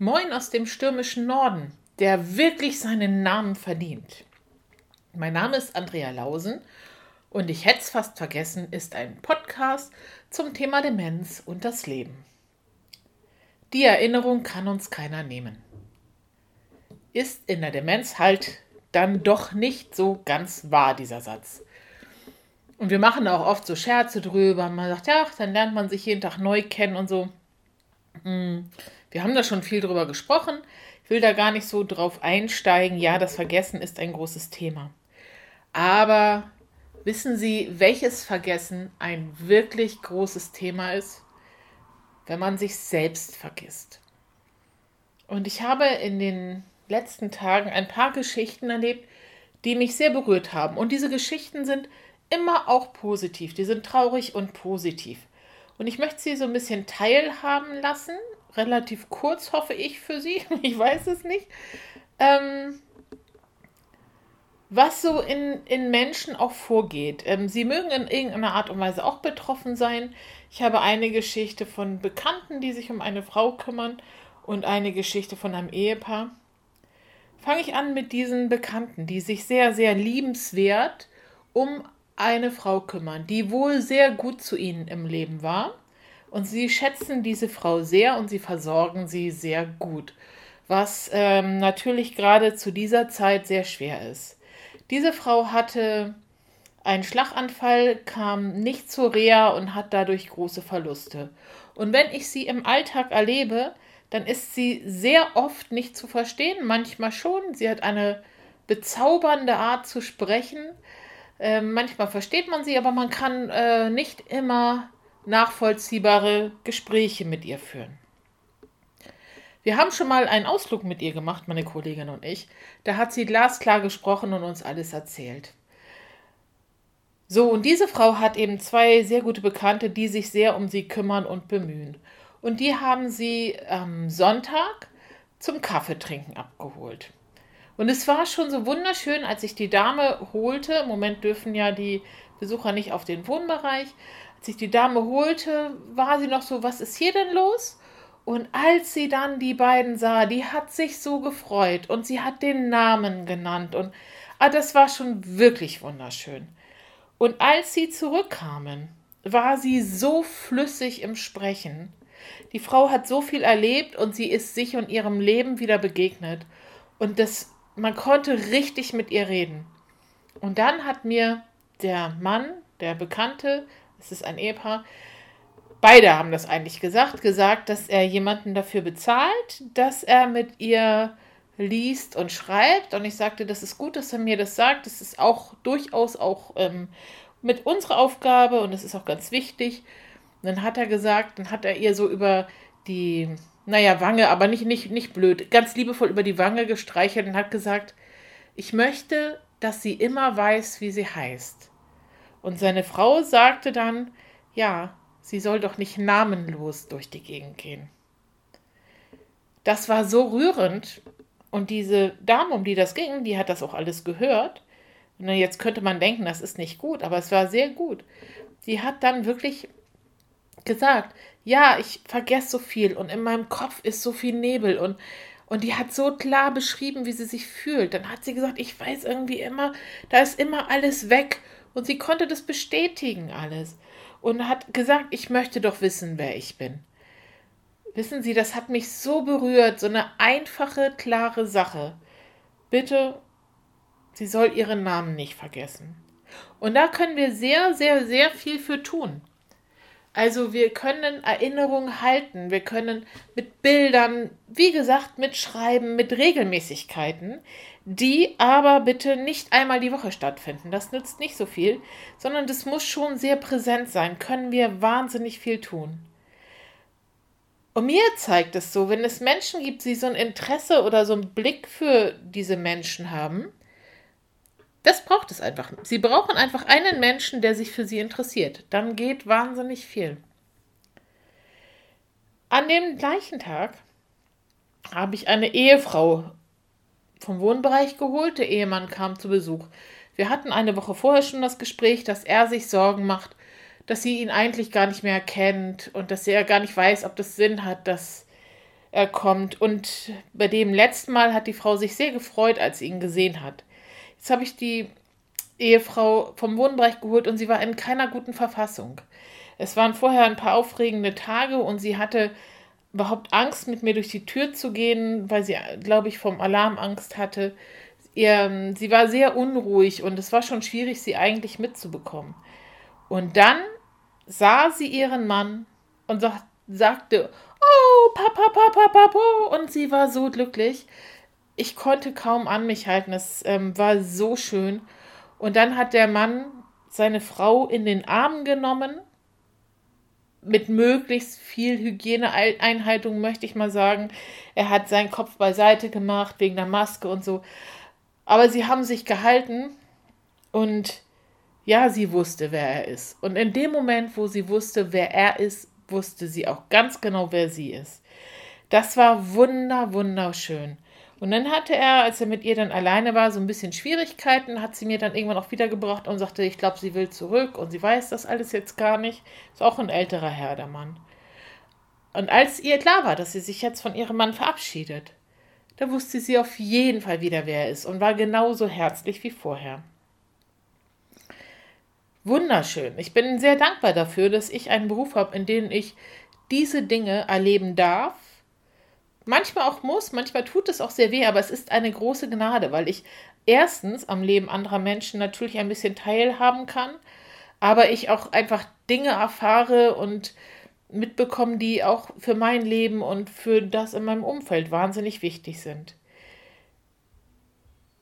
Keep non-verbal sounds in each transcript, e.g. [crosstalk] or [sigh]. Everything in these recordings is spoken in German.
Moin aus dem stürmischen Norden, der wirklich seinen Namen verdient. Mein Name ist Andrea Lausen und ich hätte es fast vergessen, ist ein Podcast zum Thema Demenz und das Leben. Die Erinnerung kann uns keiner nehmen. Ist in der Demenz halt dann doch nicht so ganz wahr, dieser Satz. Und wir machen auch oft so Scherze drüber. Man sagt, ja, dann lernt man sich jeden Tag neu kennen und so. Hm. Wir haben da schon viel drüber gesprochen. Ich will da gar nicht so drauf einsteigen. Ja, das Vergessen ist ein großes Thema. Aber wissen Sie, welches Vergessen ein wirklich großes Thema ist? Wenn man sich selbst vergisst. Und ich habe in den letzten Tagen ein paar Geschichten erlebt, die mich sehr berührt haben. Und diese Geschichten sind immer auch positiv. Die sind traurig und positiv. Und ich möchte Sie so ein bisschen teilhaben lassen relativ kurz, hoffe ich für Sie. [laughs] Ich weiß es nicht. Ähm, was so in, in Menschen auch vorgeht. Ähm, sie mögen in irgendeiner Art und Weise auch betroffen sein. Ich habe eine Geschichte von Bekannten, die sich um eine Frau kümmern und eine Geschichte von einem Ehepaar. Fange ich an mit diesen Bekannten, die sich sehr, sehr liebenswert um eine Frau kümmern, die wohl sehr gut zu ihnen im Leben war und sie schätzen diese Frau sehr und sie versorgen sie sehr gut, was ähm, natürlich gerade zu dieser Zeit sehr schwer ist. Diese Frau hatte einen Schlaganfall, kam nicht zur Reha und hat dadurch große Verluste. Und wenn ich sie im Alltag erlebe, dann ist sie sehr oft nicht zu verstehen, manchmal schon. Sie hat eine bezaubernde Art zu sprechen. Äh, manchmal versteht man sie, aber man kann äh, nicht immer nachvollziehbare Gespräche mit ihr führen. Wir haben schon mal einen Ausflug mit ihr gemacht, meine Kollegin und ich. Da hat sie glasklar gesprochen und uns alles erzählt. So, und diese Frau hat eben zwei sehr gute Bekannte, die sich sehr um sie kümmern und bemühen. Und die haben sie am Sonntag zum Kaffeetrinken abgeholt. Und es war schon so wunderschön, als ich die Dame holte. Im Moment dürfen ja die Besucher nicht auf den Wohnbereich. Als ich die Dame holte, war sie noch so, was ist hier denn los? Und als sie dann die beiden sah, die hat sich so gefreut und sie hat den Namen genannt und ah, das war schon wirklich wunderschön. Und als sie zurückkamen, war sie so flüssig im Sprechen. Die Frau hat so viel erlebt und sie ist sich und ihrem Leben wieder begegnet. Und das, man konnte richtig mit ihr reden. Und dann hat mir der Mann, der Bekannte, es ist ein Ehepaar, beide haben das eigentlich gesagt, gesagt, dass er jemanden dafür bezahlt, dass er mit ihr liest und schreibt. Und ich sagte, das ist gut, dass er mir das sagt. Das ist auch durchaus auch ähm, mit unserer Aufgabe und es ist auch ganz wichtig. Und dann hat er gesagt, dann hat er ihr so über die, naja, Wange, aber nicht, nicht, nicht blöd, ganz liebevoll über die Wange gestreichelt und hat gesagt, ich möchte, dass sie immer weiß, wie sie heißt. Und seine Frau sagte dann, ja, sie soll doch nicht namenlos durch die Gegend gehen. Das war so rührend. Und diese Dame, um die das ging, die hat das auch alles gehört. Und jetzt könnte man denken, das ist nicht gut, aber es war sehr gut. Die hat dann wirklich gesagt, ja, ich vergesse so viel und in meinem Kopf ist so viel Nebel und und die hat so klar beschrieben, wie sie sich fühlt. Dann hat sie gesagt, ich weiß irgendwie immer, da ist immer alles weg und sie konnte das bestätigen alles und hat gesagt, ich möchte doch wissen, wer ich bin. Wissen Sie, das hat mich so berührt, so eine einfache, klare Sache. Bitte, sie soll ihren Namen nicht vergessen. Und da können wir sehr, sehr, sehr viel für tun. Also wir können Erinnerungen halten, wir können mit Bildern, wie gesagt, mit Schreiben, mit Regelmäßigkeiten, die aber bitte nicht einmal die Woche stattfinden. Das nützt nicht so viel, sondern das muss schon sehr präsent sein, können wir wahnsinnig viel tun. Und mir zeigt es so, wenn es Menschen gibt, die so ein Interesse oder so einen Blick für diese Menschen haben, das braucht es einfach. Sie brauchen einfach einen Menschen, der sich für sie interessiert. Dann geht wahnsinnig viel. An dem gleichen Tag habe ich eine Ehefrau vom Wohnbereich geholt. Der Ehemann kam zu Besuch. Wir hatten eine Woche vorher schon das Gespräch, dass er sich Sorgen macht, dass sie ihn eigentlich gar nicht mehr kennt und dass er gar nicht weiß, ob das Sinn hat, dass er kommt. Und bei dem letzten Mal hat die Frau sich sehr gefreut, als sie ihn gesehen hat. Jetzt habe ich die Ehefrau vom Wohnbereich geholt und sie war in keiner guten Verfassung. Es waren vorher ein paar aufregende Tage und sie hatte überhaupt Angst, mit mir durch die Tür zu gehen, weil sie, glaube ich, vom Alarm Angst hatte. Ihr, sie war sehr unruhig und es war schon schwierig, sie eigentlich mitzubekommen. Und dann sah sie ihren Mann und sagt, sagte, oh, Papa, Papa, Papa, und sie war so glücklich. Ich konnte kaum an mich halten, es ähm, war so schön. Und dann hat der Mann seine Frau in den Arm genommen mit möglichst viel Hygieneeinhaltung, möchte ich mal sagen. Er hat seinen Kopf beiseite gemacht wegen der Maske und so. Aber sie haben sich gehalten und ja, sie wusste, wer er ist. Und in dem Moment, wo sie wusste, wer er ist, wusste sie auch ganz genau, wer sie ist. Das war wunder, wunderschön. Und dann hatte er, als er mit ihr dann alleine war, so ein bisschen Schwierigkeiten, hat sie mir dann irgendwann auch wiedergebracht und sagte, ich glaube, sie will zurück und sie weiß das alles jetzt gar nicht. Ist auch ein älterer Herr, der Mann. Und als ihr klar war, dass sie sich jetzt von ihrem Mann verabschiedet, da wusste sie auf jeden Fall wieder, wer er ist und war genauso herzlich wie vorher. Wunderschön. Ich bin sehr dankbar dafür, dass ich einen Beruf habe, in dem ich diese Dinge erleben darf manchmal auch muss, manchmal tut es auch sehr weh, aber es ist eine große Gnade, weil ich erstens am Leben anderer Menschen natürlich ein bisschen teilhaben kann, aber ich auch einfach Dinge erfahre und mitbekomme, die auch für mein Leben und für das in meinem Umfeld wahnsinnig wichtig sind.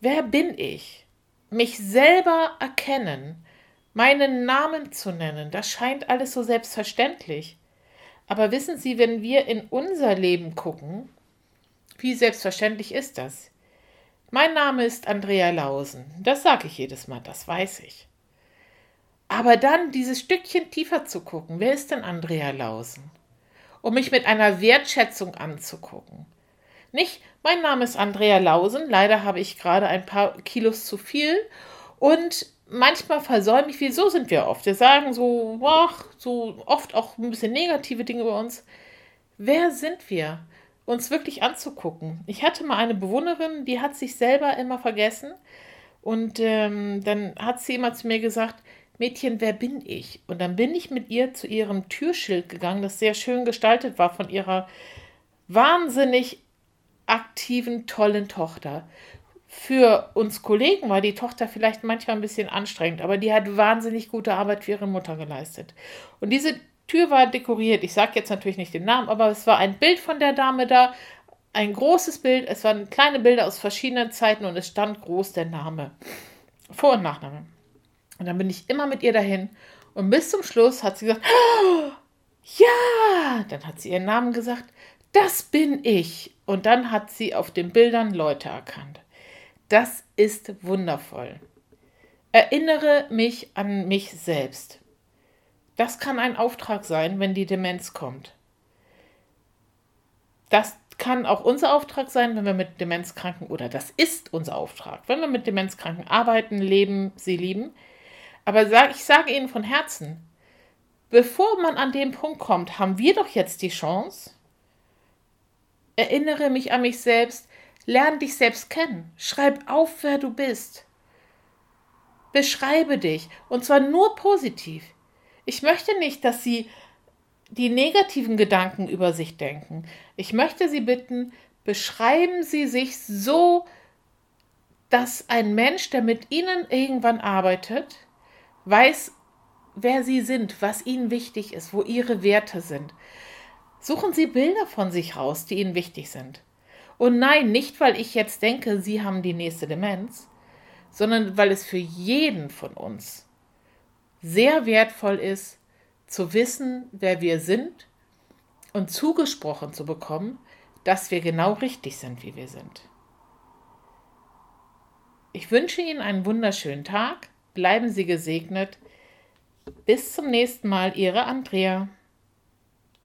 Wer bin ich? Mich selber erkennen, meinen Namen zu nennen, das scheint alles so selbstverständlich. Aber wissen Sie, wenn wir in unser Leben gucken, wie selbstverständlich ist das? Mein Name ist Andrea Lausen. Das sage ich jedes Mal, das weiß ich. Aber dann dieses Stückchen tiefer zu gucken, wer ist denn Andrea Lausen? Um mich mit einer Wertschätzung anzugucken. Nicht, mein Name ist Andrea Lausen, leider habe ich gerade ein paar Kilos zu viel und manchmal versäume ich, wieso sind wir oft? Wir sagen so, boah, so oft auch ein bisschen negative Dinge über uns. Wer sind wir? Uns wirklich anzugucken. Ich hatte mal eine Bewohnerin, die hat sich selber immer vergessen. Und ähm, dann hat sie immer zu mir gesagt, Mädchen, wer bin ich? Und dann bin ich mit ihr zu ihrem Türschild gegangen, das sehr schön gestaltet war von ihrer wahnsinnig aktiven, tollen Tochter. Für uns Kollegen war die Tochter vielleicht manchmal ein bisschen anstrengend, aber die hat wahnsinnig gute Arbeit für ihre Mutter geleistet. Und diese Tür war dekoriert. Ich sage jetzt natürlich nicht den Namen, aber es war ein Bild von der Dame da. Ein großes Bild. Es waren kleine Bilder aus verschiedenen Zeiten und es stand groß der Name. Vor- und Nachname. Und dann bin ich immer mit ihr dahin. Und bis zum Schluss hat sie gesagt, oh, ja, dann hat sie ihren Namen gesagt, das bin ich. Und dann hat sie auf den Bildern Leute erkannt. Das ist wundervoll. Erinnere mich an mich selbst. Das kann ein Auftrag sein, wenn die Demenz kommt. Das kann auch unser Auftrag sein, wenn wir mit Demenzkranken, oder das ist unser Auftrag, wenn wir mit Demenzkranken arbeiten, leben, sie lieben. Aber ich sage Ihnen von Herzen, bevor man an den Punkt kommt, haben wir doch jetzt die Chance, erinnere mich an mich selbst, lerne dich selbst kennen, schreib auf, wer du bist. Beschreibe dich, und zwar nur positiv. Ich möchte nicht, dass Sie die negativen Gedanken über sich denken. Ich möchte Sie bitten, beschreiben Sie sich so, dass ein Mensch, der mit Ihnen irgendwann arbeitet, weiß, wer Sie sind, was Ihnen wichtig ist, wo Ihre Werte sind. Suchen Sie Bilder von sich raus, die Ihnen wichtig sind. Und nein, nicht weil ich jetzt denke, Sie haben die nächste Demenz, sondern weil es für jeden von uns sehr wertvoll ist, zu wissen, wer wir sind und zugesprochen zu bekommen, dass wir genau richtig sind, wie wir sind. Ich wünsche Ihnen einen wunderschönen Tag, bleiben Sie gesegnet. Bis zum nächsten Mal, Ihre Andrea.